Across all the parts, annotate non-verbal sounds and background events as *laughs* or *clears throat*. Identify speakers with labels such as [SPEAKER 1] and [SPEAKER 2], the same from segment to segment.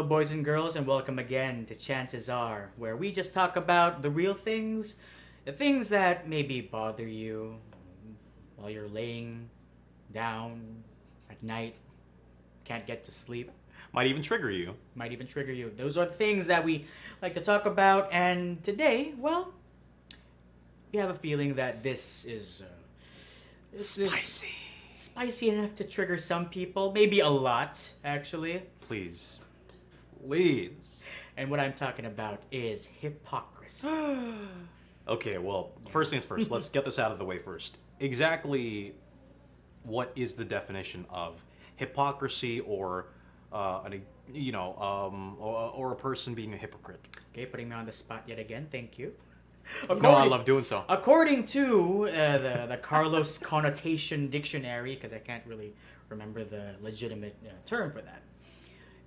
[SPEAKER 1] Hello, boys and girls, and welcome again to Chances Are, where we just talk about the real things, the things that maybe bother you while you're laying down at night, can't get to sleep,
[SPEAKER 2] Might even trigger you.
[SPEAKER 1] might even trigger you. Those are the things that we like to talk about, and today, well, we have a feeling that this is. Uh, this is
[SPEAKER 2] Spicy.
[SPEAKER 1] spicy enough to trigger some people, maybe a lot, actually.
[SPEAKER 2] Please. Please.
[SPEAKER 1] And what I'm talking about is hypocrisy. *gasps*
[SPEAKER 2] Okay, well, first things first, let's get this out of the way first. Exactly what is the definition of hypocrisy or, uh, an, you know, um, or, or a person being a hypocrite?
[SPEAKER 1] Okay, putting me on the spot yet again. Thank you.
[SPEAKER 2] You know I love doing so.
[SPEAKER 1] According to uh, the the Carlos *laughs* Connotation Dictionary, because I can't really remember the legitimate uh, term for that,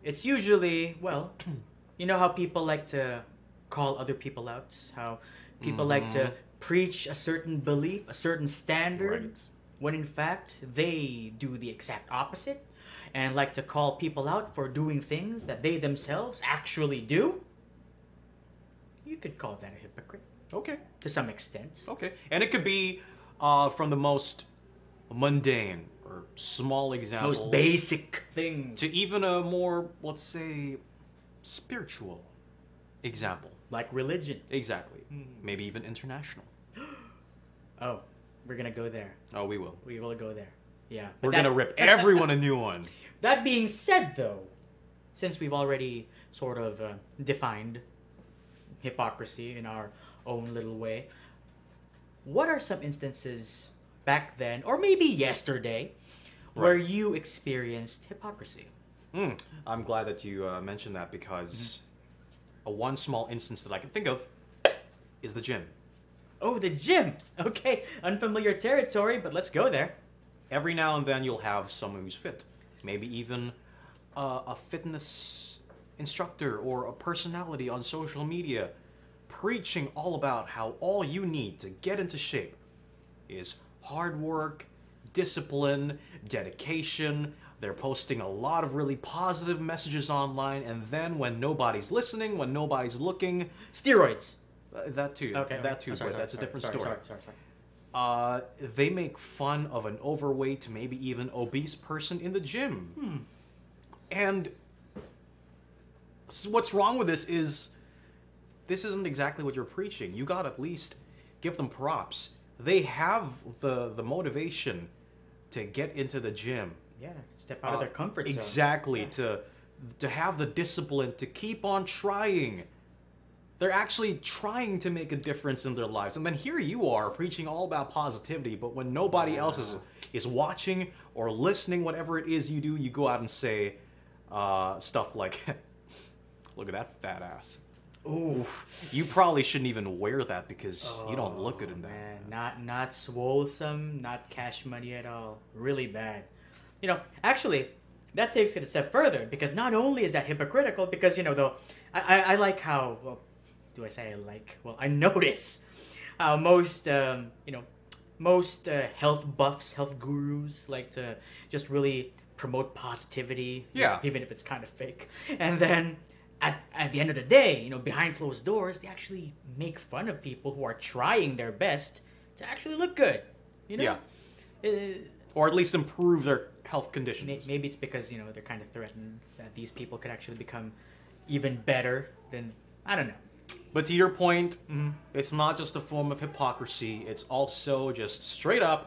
[SPEAKER 1] it's usually well, *clears throat* you know how people like to call other people out, how people like to preach a certain belief, a certain standard,
[SPEAKER 2] Right.
[SPEAKER 1] when in fact they do the exact opposite, and like to call people out for doing things that they themselves actually do. You could call that a hypocrite
[SPEAKER 2] Okay,
[SPEAKER 1] to some extent.
[SPEAKER 2] okay. And it could be uh, from the most mundane or small examples
[SPEAKER 1] Most basic things.
[SPEAKER 2] to even a more, let's say, spiritual example.
[SPEAKER 1] Like religion.
[SPEAKER 2] Exactly. Maybe even international. *gasps*
[SPEAKER 1] Oh, we're gonna go there.
[SPEAKER 2] Oh, we will.
[SPEAKER 1] We will go there. Yeah.
[SPEAKER 2] We're
[SPEAKER 1] that-
[SPEAKER 2] gonna rip everyone a new one. *laughs*
[SPEAKER 1] That being said, though, since we've already sort of uh, defined hypocrisy in our own little way, what are some instances back then, or maybe yesterday, where you experienced hypocrisy?
[SPEAKER 2] Mm, I'm glad that you uh, mentioned that because a one small instance that I can think of is the gym.
[SPEAKER 1] Oh, the gym. *laughs* Okay, unfamiliar territory, but let's go there.
[SPEAKER 2] Every now and then you'll have someone who's fit, maybe even uh, a fitness instructor or a personality on social media preaching all about how all you need to get into shape is hard work, discipline, dedication. They're posting a lot of really positive messages online, and then when nobody's listening, when nobody's looking,
[SPEAKER 1] Steroids.
[SPEAKER 2] uh, that too,
[SPEAKER 1] Okay.
[SPEAKER 2] that
[SPEAKER 1] okay.
[SPEAKER 2] too,
[SPEAKER 1] Oh, sorry,
[SPEAKER 2] but
[SPEAKER 1] sorry,
[SPEAKER 2] that's a different
[SPEAKER 1] sorry,
[SPEAKER 2] story.
[SPEAKER 1] Sorry, sorry, sorry.
[SPEAKER 2] Uh, they make fun of an overweight, maybe even obese person in the gym.
[SPEAKER 1] Hmm.
[SPEAKER 2] And what's wrong with this is this isn't exactly what you're preaching. You got to at least give them props. They have the the motivation to get into the gym.
[SPEAKER 1] Yeah, step out of
[SPEAKER 2] Uh,
[SPEAKER 1] their comfort zone.
[SPEAKER 2] Exactly
[SPEAKER 1] Yeah.
[SPEAKER 2] to to have the discipline to keep on trying. They're actually trying to make a difference in their lives, and then here you are preaching all about positivity. But when nobody else is is watching or listening, whatever it is you do, you go out and say uh, stuff like, *laughs* "Look at that fat ass."
[SPEAKER 1] Ooh.
[SPEAKER 2] You probably shouldn't even wear that because you don't look good in that.
[SPEAKER 1] Oh, Man, not not swolesome, not cash money at all. Really bad. You know, actually, that takes it a step further because not only is that hypocritical, because you know, though, I I, I like how well, do I say I like? Well, I *laughs* notice how most um, you know most uh, health buffs, health gurus like to just really promote positivity,
[SPEAKER 2] Yeah.
[SPEAKER 1] even if it's kind of fake, *laughs* and then. At, at the end of the day, you know, behind closed doors, they actually make fun of people who are trying their best to actually look good. You know, Uh,
[SPEAKER 2] Or at least improve their health conditions.
[SPEAKER 1] Maybe it's because you know they're kind of threatened that these people could actually become even better than I don't know.
[SPEAKER 2] But to your point,
[SPEAKER 1] Mm-hmm.
[SPEAKER 2] it's not just a form of hypocrisy, it's also just straight up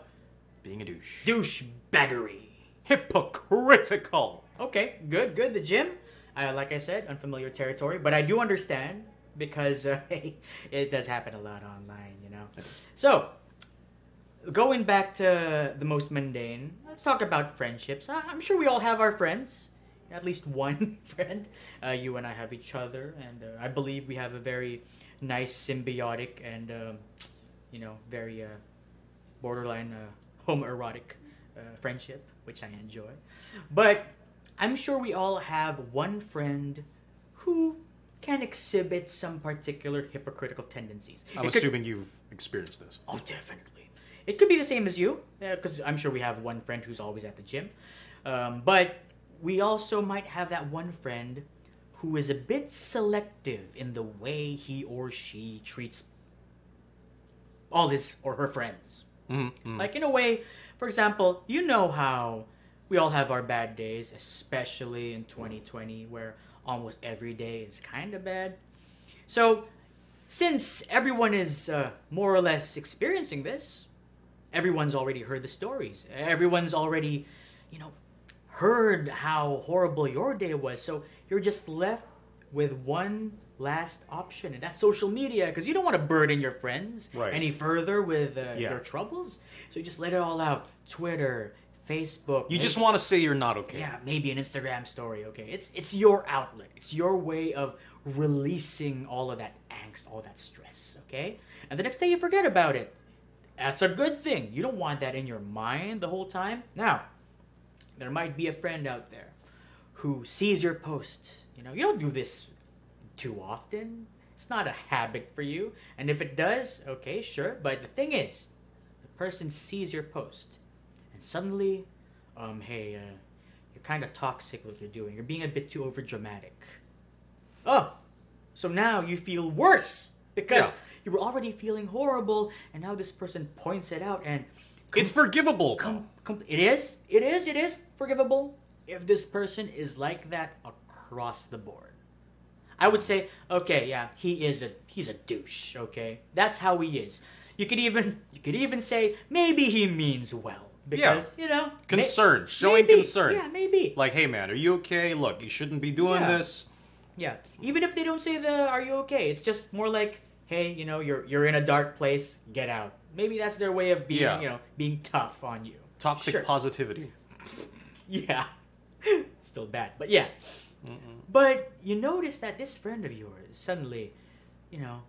[SPEAKER 2] being a douche.
[SPEAKER 1] Douchebaggery.
[SPEAKER 2] Hypocritical.
[SPEAKER 1] Okay, good, good. The gym, uh, like I said, unfamiliar territory, but I do understand because uh, *laughs* it does happen a lot online, you know. So, going back to the most mundane, let's talk about friendships. I'm sure we all have our friends, at least *laughs* one friend. Uh, you and I have each other, and uh, I believe we have a very nice, symbiotic, and um, you know, very uh, borderline uh, homoerotic uh, friendship, which I enjoy. But I'm sure we all have one friend who can exhibit some particular hypocritical tendencies.
[SPEAKER 2] I'm
[SPEAKER 1] It could-
[SPEAKER 2] assuming you've experienced this.
[SPEAKER 1] Oh, definitely. It could be the same as you, because I'm sure we have one friend who's always at the gym. Um, but we also might have that one friend who is a bit selective in the way he or she treats all his or her friends.
[SPEAKER 2] Mhm, mhm.
[SPEAKER 1] Like in a way, for example, you know how we all have our bad days, especially in 2020 where almost every day is kind of bad. So, since everyone is uh, more or less experiencing this, everyone's already heard the stories. Everyone's already, you know, heard how horrible your day was. So, you're just left with one last option, and that's social media because you don't want to burden your friends
[SPEAKER 2] Right.
[SPEAKER 1] any further with uh,
[SPEAKER 2] Yeah.
[SPEAKER 1] your troubles. So, you just let it all out. Twitter, Facebook.
[SPEAKER 2] you
[SPEAKER 1] maybe-
[SPEAKER 2] just want to say you're not okay.
[SPEAKER 1] yeah, maybe an Instagram story. Okay, it's it's your outlet. It's your way of releasing all of that angst, all that stress. Okay, and the next day you forget about it. That's a good thing. You don't want that in your mind the whole time. Now, there might be a friend out there who sees your post. You know, you don't do this too often. It's not a habit for you. And if it does, okay, sure. But the thing is, the person sees your post, and suddenly, um, hey, uh, you're kind of toxic what you're doing. You're being a bit too over dramatic. Oh, so now you feel worse because
[SPEAKER 2] Yeah.
[SPEAKER 1] you were already feeling horrible, and now this person points it out, and
[SPEAKER 2] It's forgivable.
[SPEAKER 1] com- com- it is, it is, it is forgivable if this person is like that across the board. I would say, okay, yeah, he is a he's a douche. Okay, that's how he is. You could even you could even say maybe he means well because you know may-
[SPEAKER 2] Concern, showing
[SPEAKER 1] maybe,
[SPEAKER 2] concern.
[SPEAKER 1] Yeah, maybe.
[SPEAKER 2] Like, hey man, are you okay? Look, you shouldn't be doing
[SPEAKER 1] Yeah.
[SPEAKER 2] this.
[SPEAKER 1] Yeah, even if they don't say the "Are you okay?" It's just more like, "Hey, you know, you're you're in a dark place. Get out." Maybe that's their way of being,
[SPEAKER 2] Yeah.
[SPEAKER 1] you know, being tough on you.
[SPEAKER 2] Toxic
[SPEAKER 1] Sure.
[SPEAKER 2] positivity. *laughs*
[SPEAKER 1] Yeah, *laughs* still bad, but yeah. But you notice that this friend of yours suddenly, you know,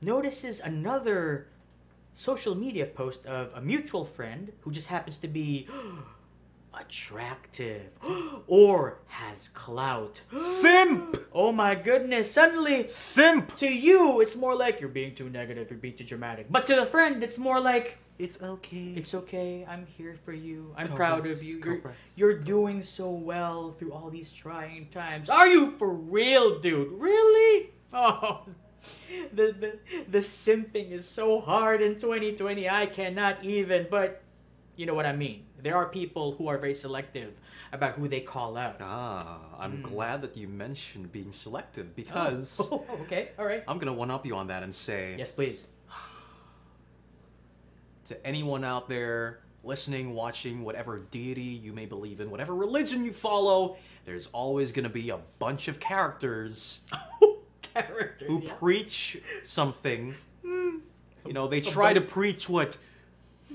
[SPEAKER 1] notices another social media post of a mutual friend who just happens to be *gasps* attractive *gasps* or has clout. *gasps*
[SPEAKER 2] Simp!
[SPEAKER 1] Oh my goodness, suddenly
[SPEAKER 2] Simp!
[SPEAKER 1] to you it's more like you're being too negative, you're being too dramatic. But to the friend it's more like
[SPEAKER 2] It's okay.
[SPEAKER 1] it's okay. I'm here for you. I'm proud of you. You're, you're doing so well through all these trying times. Are you for real, dude? Really? *laughs* Oh, *laughs* the the the simping is so hard in 2020. I cannot even. But you know what I mean. There are people who are very selective about who they call out.
[SPEAKER 2] Ah, I'm
[SPEAKER 1] Hmm.
[SPEAKER 2] glad that you mentioned being selective *laughs* because
[SPEAKER 1] Oh, okay, all right.
[SPEAKER 2] I'm gonna one up you on that and say
[SPEAKER 1] Yes, please. *sighs*
[SPEAKER 2] to anyone out there listening, watching, whatever deity you may believe in, whatever religion you follow, there's always gonna be a bunch of characters *laughs*
[SPEAKER 1] Characters.
[SPEAKER 2] who
[SPEAKER 1] yeah.
[SPEAKER 2] preach something.
[SPEAKER 1] Hmm.
[SPEAKER 2] You know, they try to preach what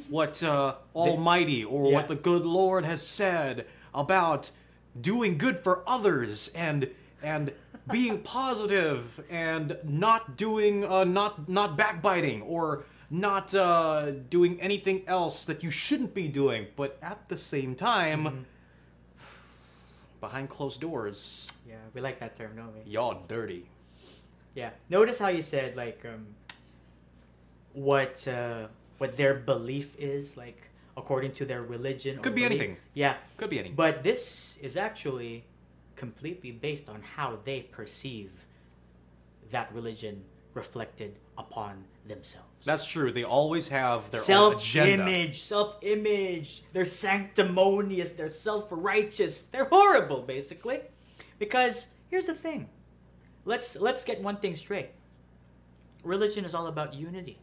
[SPEAKER 2] what uh, Almighty or
[SPEAKER 1] Yeah.
[SPEAKER 2] what the good Lord has said about doing good for others and and being *laughs* positive and not doing uh, not not backbiting or not uh, doing anything else that you shouldn't be doing. But at the same time,
[SPEAKER 1] Mm-hmm. *sighs*
[SPEAKER 2] behind closed doors,
[SPEAKER 1] Yeah, we like that term, don't we?
[SPEAKER 2] y'all dirty.
[SPEAKER 1] Yeah. Notice how you said like um what uh what their belief is like according to their religion. or
[SPEAKER 2] Could be
[SPEAKER 1] belief.
[SPEAKER 2] anything.
[SPEAKER 1] Yeah.
[SPEAKER 2] Could be anything.
[SPEAKER 1] But this is actually completely based on how they perceive that religion reflected upon themselves.
[SPEAKER 2] That's true. They always have their own
[SPEAKER 1] self
[SPEAKER 2] agenda.
[SPEAKER 1] image, self image. They're sanctimonious, they're self righteous. They're horrible, basically. Because here's the thing. Let's let's get one thing straight. Religion is all about unity.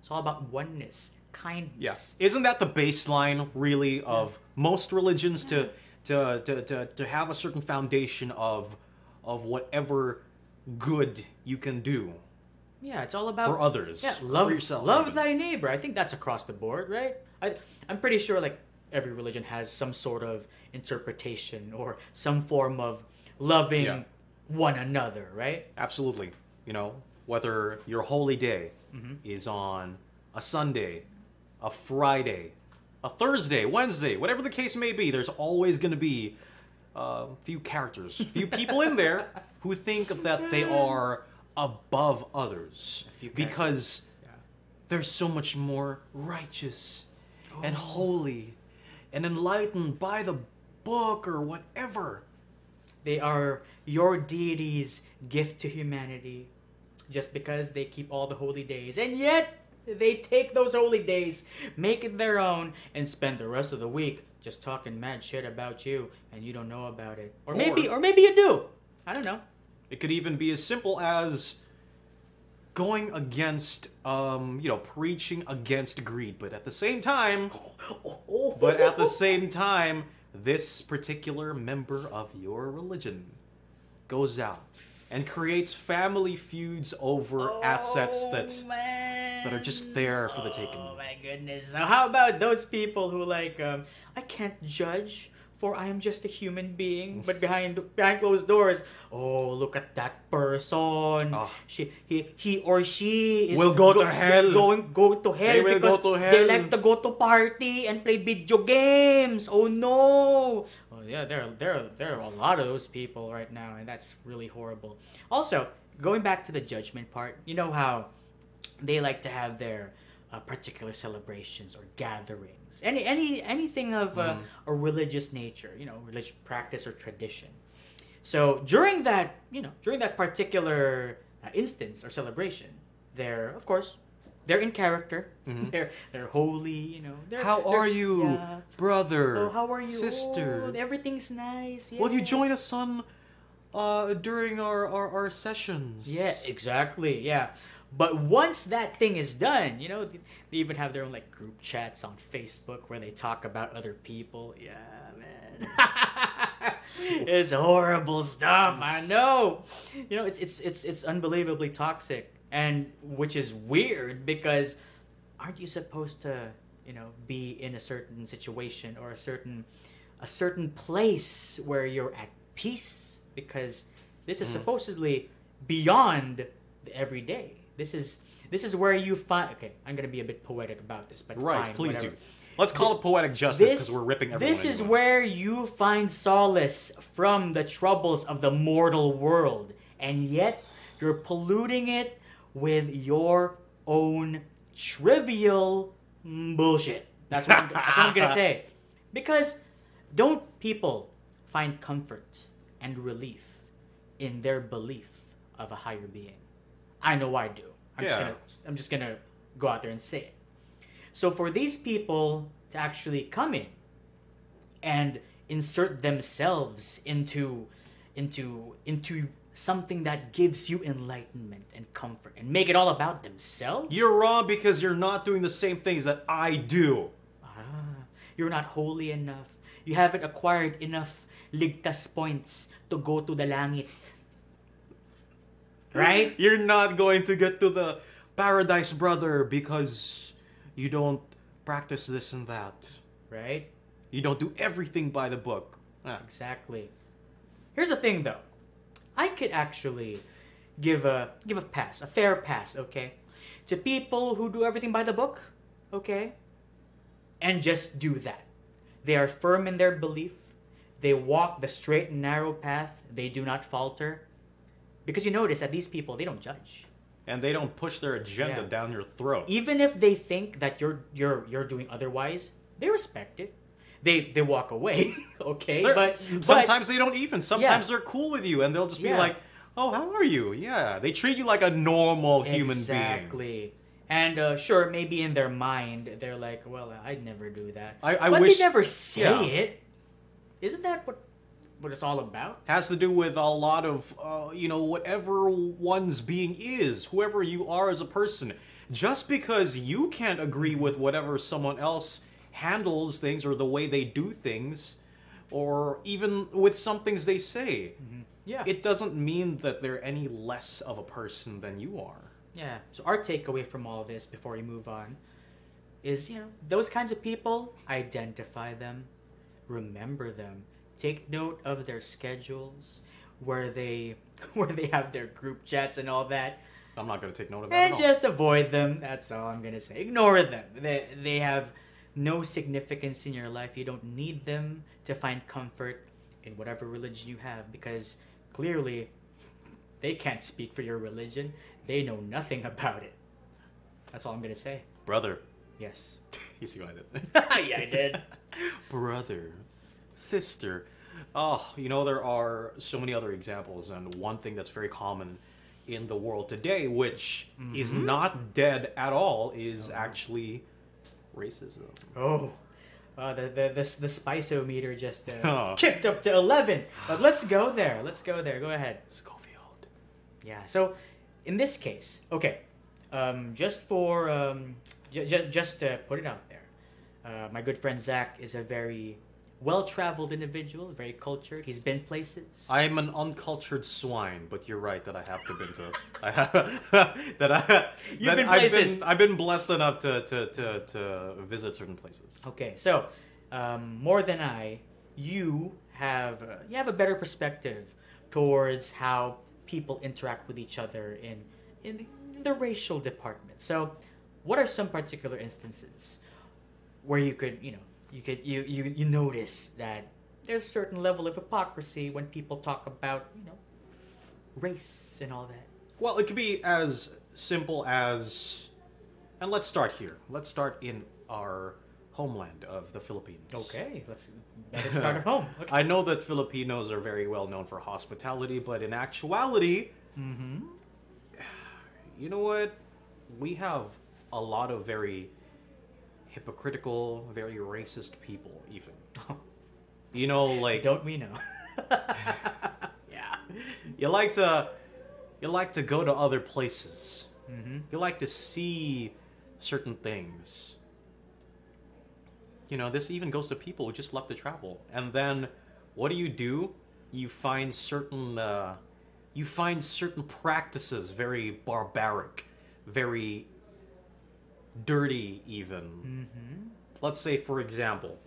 [SPEAKER 1] It's all about oneness, kindness.
[SPEAKER 2] Yes. Isn't that the baseline, really, of most religions to, to, to, to, to have a certain foundation of, of whatever good you can do
[SPEAKER 1] Yeah, it's all about
[SPEAKER 2] for others,
[SPEAKER 1] Yeah, love
[SPEAKER 2] yourself,
[SPEAKER 1] Love
[SPEAKER 2] even.
[SPEAKER 1] thy neighbor. I think that's across the board, right? I I'm pretty sure like every religion has some sort of interpretation or some form of loving
[SPEAKER 2] Yeah.
[SPEAKER 1] One another, right?
[SPEAKER 2] Absolutely. You know, whether your holy day
[SPEAKER 1] Mm-hmm.
[SPEAKER 2] is on a Sunday, a Friday, a Thursday, Wednesday, whatever the case may be, there's always going to be a few characters, a few people in there who think that they are above others because
[SPEAKER 1] Yeah.
[SPEAKER 2] they're so much more righteous and
[SPEAKER 1] Oh.
[SPEAKER 2] holy and enlightened by the book or whatever.
[SPEAKER 1] They are your deity's gift to humanity just because they keep all the holy days. And yet, they take those holy days, make it their own, and spend the rest of the week just talking mad shit about you and you don't know about it. Or,
[SPEAKER 2] Or-
[SPEAKER 1] maybe or maybe you do. I don't know.
[SPEAKER 2] It could even be as simple as going against, um, you know, preaching against greed, but at the same time, *laughs* but at the same time, this particular member of your religion goes out and creates family feuds over assets that that are just there for the taking.
[SPEAKER 1] Oh my goodness. Now, how about those people who like um, I can't judge for I am just a human being, but behind behind closed doors, oh look at that person.
[SPEAKER 2] Ah.
[SPEAKER 1] She he he or she is
[SPEAKER 2] Will go to hell.
[SPEAKER 1] Going go to hell
[SPEAKER 2] They
[SPEAKER 1] because
[SPEAKER 2] go to
[SPEAKER 1] they like to go to party and play video games. Oh no. Oh yeah, there there there are a lot of those people right now, and that's really horrible. Also, going back to the judgment part, you know how they like to have their uh, particular celebrations or gatherings any any anything of uh, a religious nature you know religious practice or tradition so during that you know during that particular uh, instance or celebration they're of course they're in character *laughs* they're they're holy you know they're,
[SPEAKER 2] How
[SPEAKER 1] they're-
[SPEAKER 2] are you,
[SPEAKER 1] yeah.
[SPEAKER 2] brother?
[SPEAKER 1] oh how are you
[SPEAKER 2] sister?
[SPEAKER 1] oh, everything's nice
[SPEAKER 2] Will you join us on uh, during our, our, our sessions?
[SPEAKER 1] Yeah, exactly. Yeah. But once that thing is done, you know, they they even have their own like group chats on Facebook where they talk about other people. Yeah, man. *laughs* it's horrible stuff. I know. You know, it's it's it's it's unbelievably toxic and which is weird because aren't you supposed to, you know, be in a certain situation or a certain a certain place where you're at peace because this is mm. supposedly beyond the everyday. This is this is where you find. Okay, I'm gonna be a bit poetic about this, but
[SPEAKER 2] Right,
[SPEAKER 1] fine,
[SPEAKER 2] please
[SPEAKER 1] whatever.
[SPEAKER 2] do. Let's call it poetic justice because we're ripping everyone.
[SPEAKER 1] this is
[SPEAKER 2] one.
[SPEAKER 1] where you find solace from the troubles of the mortal world, and yet you're polluting it with your own trivial bullshit. That's what I'm, that's what I'm gonna say. *laughs* Because don't people find comfort and relief in their belief of a higher being? I know I do. I'm just gonna I'm just gonna go out there and say it. So for these people to actually come in and insert themselves into into into something that gives you enlightenment and comfort and make it all about themselves
[SPEAKER 2] You're wrong because you're not doing the same things that I do.
[SPEAKER 1] ah, you're not holy enough you haven't acquired enough ligtas points to go to the langit right *laughs*
[SPEAKER 2] You're not going to get to the paradise, brother, because you don't practice this and that.
[SPEAKER 1] right
[SPEAKER 2] You don't do everything by the book. Ah,
[SPEAKER 1] Exactly. Here's the thing, though. I could actually give a give a pass, a fair pass, okay, to people who do everything by the book, okay, and just do that. They are firm in their belief. They walk the straight and narrow path. They do not falter, because you notice that these people they don't judge.
[SPEAKER 2] And they don't push their agenda
[SPEAKER 1] Yeah.
[SPEAKER 2] down your throat.
[SPEAKER 1] Even if they think that you're you're you're doing otherwise, they respect it. They they walk away, *laughs* okay,
[SPEAKER 2] They're-
[SPEAKER 1] but but-
[SPEAKER 2] sometimes they don't even. Sometimes they're cool with you, and they'll just be
[SPEAKER 1] Yeah.
[SPEAKER 2] like, "Oh, how are you?" Yeah, they treat you like a normal human being.
[SPEAKER 1] exactly. And uh, sure, maybe in their mind they're like, "Well, I'd never do that."
[SPEAKER 2] I- I
[SPEAKER 1] but
[SPEAKER 2] wish-
[SPEAKER 1] they never say
[SPEAKER 2] yeah.
[SPEAKER 1] it. Isn't that what what it's all about?
[SPEAKER 2] Has to do with a lot of, uh, you know, whatever one's being is, whoever you are as a person. Just because you can't agree with whatever someone else handles things or the way they do things, or even with some things they say,
[SPEAKER 1] Yeah.
[SPEAKER 2] it doesn't mean that they're any less of a person than you are.
[SPEAKER 1] yeah. So our takeaway from all this before we move on is, you know, those kinds of people, identify them, remember them, take note of their schedules, where they *laughs* where they have their group chats and all that.
[SPEAKER 2] I'm not going to take note of that
[SPEAKER 1] and just avoid them. That's all I'm gonna say. Ignore them. They they have no significance in your life. You don't need them to find comfort in whatever religion you have because clearly they can't speak for your religion. They know nothing *laughs* about it. That's all I'm gonna say.
[SPEAKER 2] Brother.
[SPEAKER 1] Yes.
[SPEAKER 2] You see what I did?
[SPEAKER 1] yeah, I did. *laughs*
[SPEAKER 2] Brother, sister, Oh, you know, there are so many other examples, and one thing that's very common in the world today, which is
[SPEAKER 1] Mm-hmm.
[SPEAKER 2] not dead at all, is actually racism.
[SPEAKER 1] Oh, uh, the, the the the spiceometer just uh,
[SPEAKER 2] Oh.
[SPEAKER 1] kicked up to eleven. But let's go there. Let's go there. Go ahead.
[SPEAKER 2] Schofield.
[SPEAKER 1] Yeah. So, in this case, okay, um, just for um, j- just just to put it out there, uh, my good friend Zach is a very well-traveled individual, very cultured. He's been places.
[SPEAKER 2] I'm an uncultured swine, but you're right that I have to been to. *laughs* I have *laughs* that I. *laughs*
[SPEAKER 1] You've
[SPEAKER 2] that
[SPEAKER 1] been
[SPEAKER 2] I've
[SPEAKER 1] places.
[SPEAKER 2] been I've been blessed enough to to to, to visit certain places.
[SPEAKER 1] Okay, so um, more than I, you have uh, you have a better perspective towards how people interact with each other in in the, in the racial department. So, what are some particular instances where you could you know you could you you, you notice that there's a certain level of hypocrisy when people talk about you know race and all that.
[SPEAKER 2] Well, it could be as simple as, and let's start here. Let's start in our homeland of the Philippines.
[SPEAKER 1] Okay, let's start at home. *laughs* Okay.
[SPEAKER 2] I know that Filipinos are very well known for hospitality, but in actuality,
[SPEAKER 1] mm-hmm. *sighs*
[SPEAKER 2] you know what? We have a lot of very hypocritical, very racist people, even. *laughs* You know, like
[SPEAKER 1] Don't we know? *laughs* yeah.
[SPEAKER 2] you like to, you like to go to other places.
[SPEAKER 1] Mm-hmm.
[SPEAKER 2] You like to see certain things. You know, this even goes to people who just love to travel. And then, what do you do? You find certain, uh, you find certain practices very barbaric, very dirty, even.
[SPEAKER 1] Mm-hmm.
[SPEAKER 2] Let's say, for example,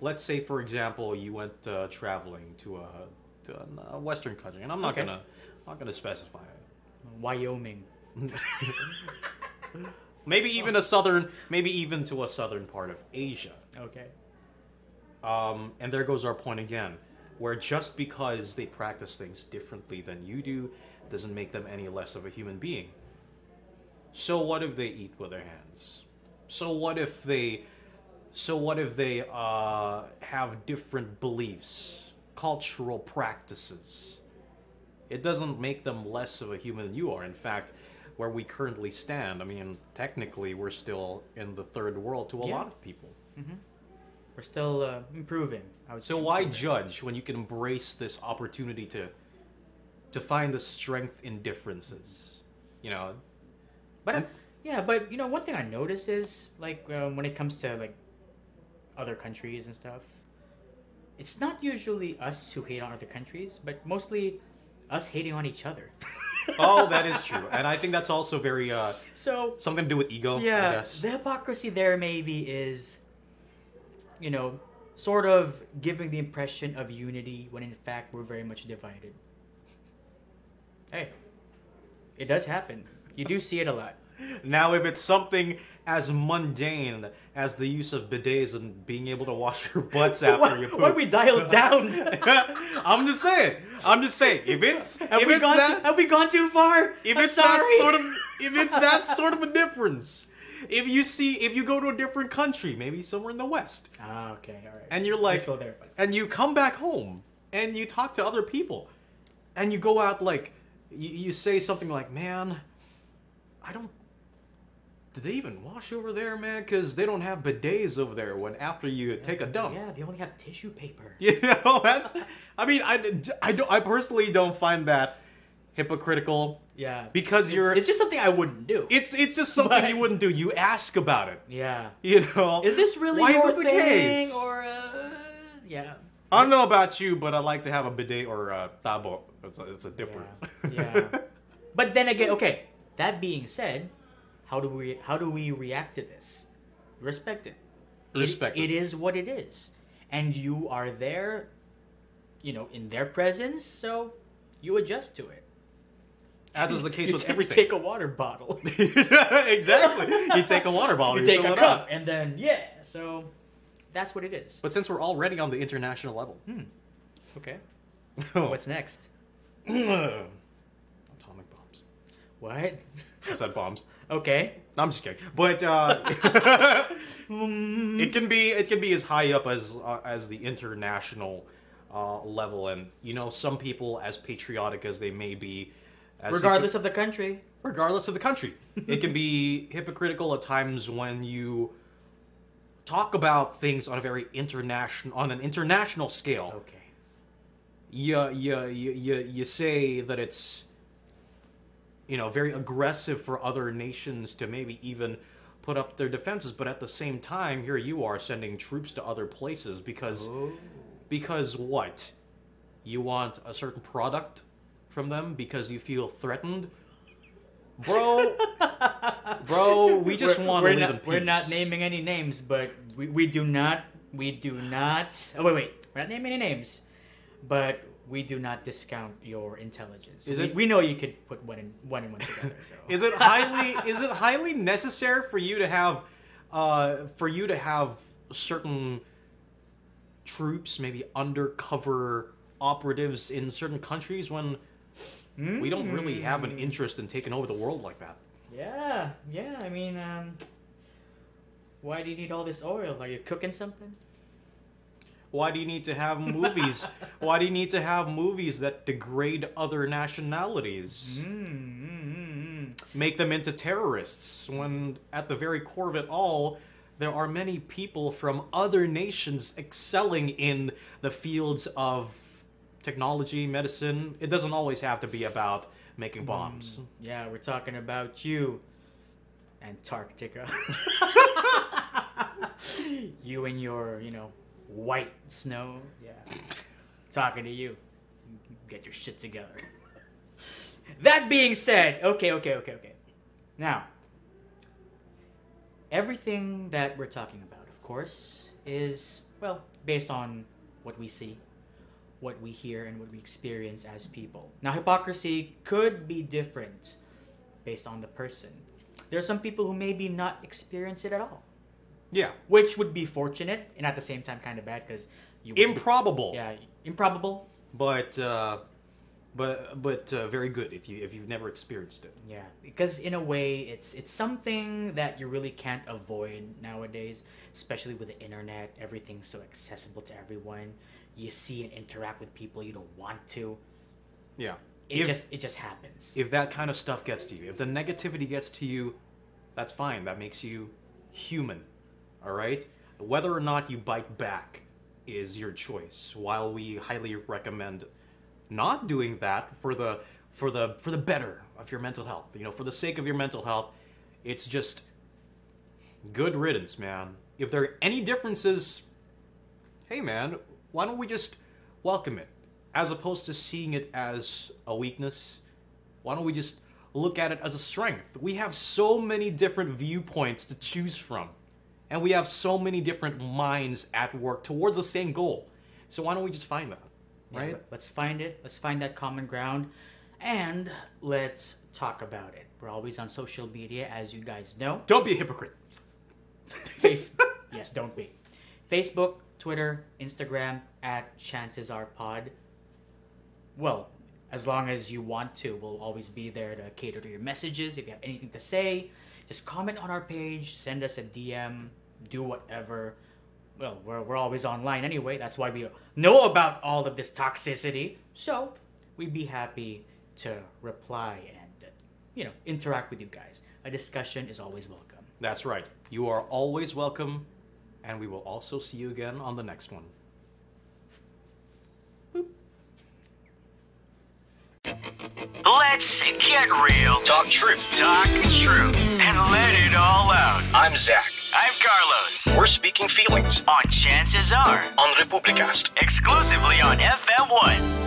[SPEAKER 2] let's say, for example, you went uh, traveling to a to a uh, Western country, and I'm not
[SPEAKER 1] Okay.
[SPEAKER 2] gonna, I'm not gonna specify it.
[SPEAKER 1] Wyoming. *laughs*
[SPEAKER 2] maybe even a southern maybe even to a southern part of asia
[SPEAKER 1] Okay.
[SPEAKER 2] um, and there goes our point again where just because they practice things differently than you do doesn't make them any less of a human being so what if they eat with their hands so what if they so what if they uh, have different beliefs cultural practices it doesn't make them less of a human than you are. In fact, where we currently stand, I mean, technically, we're still in the third world to a
[SPEAKER 1] Yeah.
[SPEAKER 2] lot of people.
[SPEAKER 1] We're still uh, improving. I would
[SPEAKER 2] So why judge when you can embrace this opportunity to to find the strength in differences? You know,
[SPEAKER 1] But uh, yeah, but you know, one thing I notice is like um, when it comes to like other countries and stuff, it's not usually us who hate on other countries, but mostly us hating on each other. *laughs*
[SPEAKER 2] oh, that is true, and I think that's also very uh,
[SPEAKER 1] so
[SPEAKER 2] something to do with ego. I
[SPEAKER 1] yeah, the hypocrisy there maybe is, you know, sort of giving the impression of unity when in fact we're very much divided. Hey, it does happen. You do see it a lot.
[SPEAKER 2] Now, if it's something as mundane as the use of bidets and being able to wash your butts after
[SPEAKER 1] Why,
[SPEAKER 2] you poop,
[SPEAKER 1] why we dialed *laughs* down?
[SPEAKER 2] I'm just saying. I'm just saying. If it's *laughs*
[SPEAKER 1] Have
[SPEAKER 2] if
[SPEAKER 1] we
[SPEAKER 2] it's
[SPEAKER 1] gone?
[SPEAKER 2] that
[SPEAKER 1] have we gone too far?
[SPEAKER 2] if
[SPEAKER 1] I'm
[SPEAKER 2] it's that sort of *laughs* if it's that sort of a difference, if you see if you go to a different country, maybe somewhere in the West,
[SPEAKER 1] Ah, okay, all right.
[SPEAKER 2] and you're like,
[SPEAKER 1] there.
[SPEAKER 2] And you come back home and you talk to other people, and you go out like you, you say something like, "Man, I don't." Do they even wash over there, man? Because they don't have bidets over there when after you take a dump.
[SPEAKER 1] yeah, they only have tissue paper. *laughs*
[SPEAKER 2] You know, that's. I mean, I, I, don't, I personally don't find that hypocritical
[SPEAKER 1] Yeah,
[SPEAKER 2] because
[SPEAKER 1] It's-
[SPEAKER 2] you're.
[SPEAKER 1] It's just something I wouldn't do.
[SPEAKER 2] It's it's just something
[SPEAKER 1] But-
[SPEAKER 2] you wouldn't do. You ask about it.
[SPEAKER 1] yeah.
[SPEAKER 2] You know.
[SPEAKER 1] Is this really
[SPEAKER 2] Why is
[SPEAKER 1] your
[SPEAKER 2] it the case?
[SPEAKER 1] or uh, yeah?
[SPEAKER 2] I don't know about you, but I like to have a bidet or a tabo. It's a, it's a dipper.
[SPEAKER 1] Yeah. yeah. *laughs* But then again, okay. That being said, how do we how do we react to this? Respect it.
[SPEAKER 2] Respect it.
[SPEAKER 1] it is what it is, and you are there, you know, in their presence, so you adjust to it.
[SPEAKER 2] As is the case *laughs*
[SPEAKER 1] You
[SPEAKER 2] with
[SPEAKER 1] take-
[SPEAKER 2] everything.
[SPEAKER 1] Take a water bottle. *laughs* *laughs*
[SPEAKER 2] exactly. You take a water bottle.
[SPEAKER 1] you
[SPEAKER 2] you
[SPEAKER 1] take a cup,
[SPEAKER 2] up.
[SPEAKER 1] and then yeah. So that's what it is.
[SPEAKER 2] But since we're already on the international level,
[SPEAKER 1] Hmm. Okay. What's next? *clears throat* What?
[SPEAKER 2] I said bombs.
[SPEAKER 1] Okay.
[SPEAKER 2] No, I'm just kidding. But uh, *laughs* it can be it can be as high up as uh, as the international uh, level, and you know some people, as patriotic as they may be, as
[SPEAKER 1] Regardless of the country.
[SPEAKER 2] regardless of the country, *laughs* it can be hypocritical at times when you talk about things on a very international on an international scale.
[SPEAKER 1] Okay.
[SPEAKER 2] you, you, you, you, you say that it's you know very aggressive for other nations to maybe even put up their defenses but at the same time here you are sending troops to other places because
[SPEAKER 1] Oh.
[SPEAKER 2] because what you want a certain product from them because you feel threatened bro bro we just want
[SPEAKER 1] we're
[SPEAKER 2] to live
[SPEAKER 1] not,
[SPEAKER 2] in peace
[SPEAKER 1] We're not naming any names, but we, we do not we do not. Oh wait, wait. We're not naming any names, but we do not discount your intelligence.
[SPEAKER 2] Is
[SPEAKER 1] we,
[SPEAKER 2] it-
[SPEAKER 1] we know you could put one and one and one together. So *laughs*
[SPEAKER 2] Is it highly *laughs* is it highly necessary for you to have uh for you to have certain troops, maybe undercover operatives in certain countries when we don't really have an
[SPEAKER 1] Mm.
[SPEAKER 2] interest in taking over the world like that?
[SPEAKER 1] Yeah, yeah. I mean, um, why do you need all this oil? Are you cooking something?
[SPEAKER 2] Why do you need to have movies? *laughs* Why do you need to have movies that degrade other nationalities?
[SPEAKER 1] Mm, mm, mm, mm.
[SPEAKER 2] make them into terrorists when at the very core of it all there are many people from other nations excelling in the fields of technology medicine it doesn't always have to be about making bombs
[SPEAKER 1] Yeah, we're talking about you, Antarctica. *laughs* *laughs* you and your, you know, white snow. Yeah. Talking to you. Get your shit together. that being said, okay, okay, okay, okay. Now, everything that we're talking about, of course, is, well, based on what we see, what we hear, and what we experience as people. Now, hypocrisy could be different based on the person. There are some people who maybe not experience it at all,
[SPEAKER 2] yeah
[SPEAKER 1] which would be fortunate and at the same time kind of bad because you
[SPEAKER 2] improbable
[SPEAKER 1] yeah improbable
[SPEAKER 2] but uh but but uh, very good if you if you've never experienced it
[SPEAKER 1] Yeah, because in a way, it's it's something that you really can't avoid nowadays, especially with the internet. Everything's so accessible to everyone. You see and interact with people you don't want to.
[SPEAKER 2] yeah
[SPEAKER 1] It
[SPEAKER 2] if,
[SPEAKER 1] just it just happens.
[SPEAKER 2] if that kind of stuff gets to you if the negativity gets to you that's fine that makes you human all right? Whether or not you bite back is your choice. While we highly recommend not doing that for the for the for the better of your mental health you know for the sake of your mental health it's just good riddance man. If there are any differences hey man why don't we just welcome it? As opposed to seeing it as a weakness why don't we just look at it as a strength? We have so many different viewpoints to choose from and we have so many different minds at work towards the same goal so why don't we just find that right
[SPEAKER 1] let- let's find it. Let's find that common ground, and let's talk about it. We're always on social media, as you guys know.
[SPEAKER 2] don't be a hypocrite *laughs*
[SPEAKER 1] Face, *laughs* yes, don't be. Facebook, Twitter, Instagram at Chances Are Pod. Well, as long as you want to, we'll always be there to cater to your messages. If you have anything to say, just comment on our page, send us a DM, do whatever. Well, we're, we're always online anyway. That's why we know about all of this toxicity. So we'd be happy to reply and, you know, interact with you guys. A discussion is always welcome.
[SPEAKER 2] that's right you are always welcome and we will also see you again on the next one
[SPEAKER 3] Let's get real.
[SPEAKER 4] Talk truth.
[SPEAKER 3] Talk truth. And let it all out.
[SPEAKER 4] I'm Zach.
[SPEAKER 3] I'm Carlos.
[SPEAKER 4] We're speaking feelings
[SPEAKER 3] On Chances Are.
[SPEAKER 4] on Republicast.
[SPEAKER 3] Exclusively on FM1.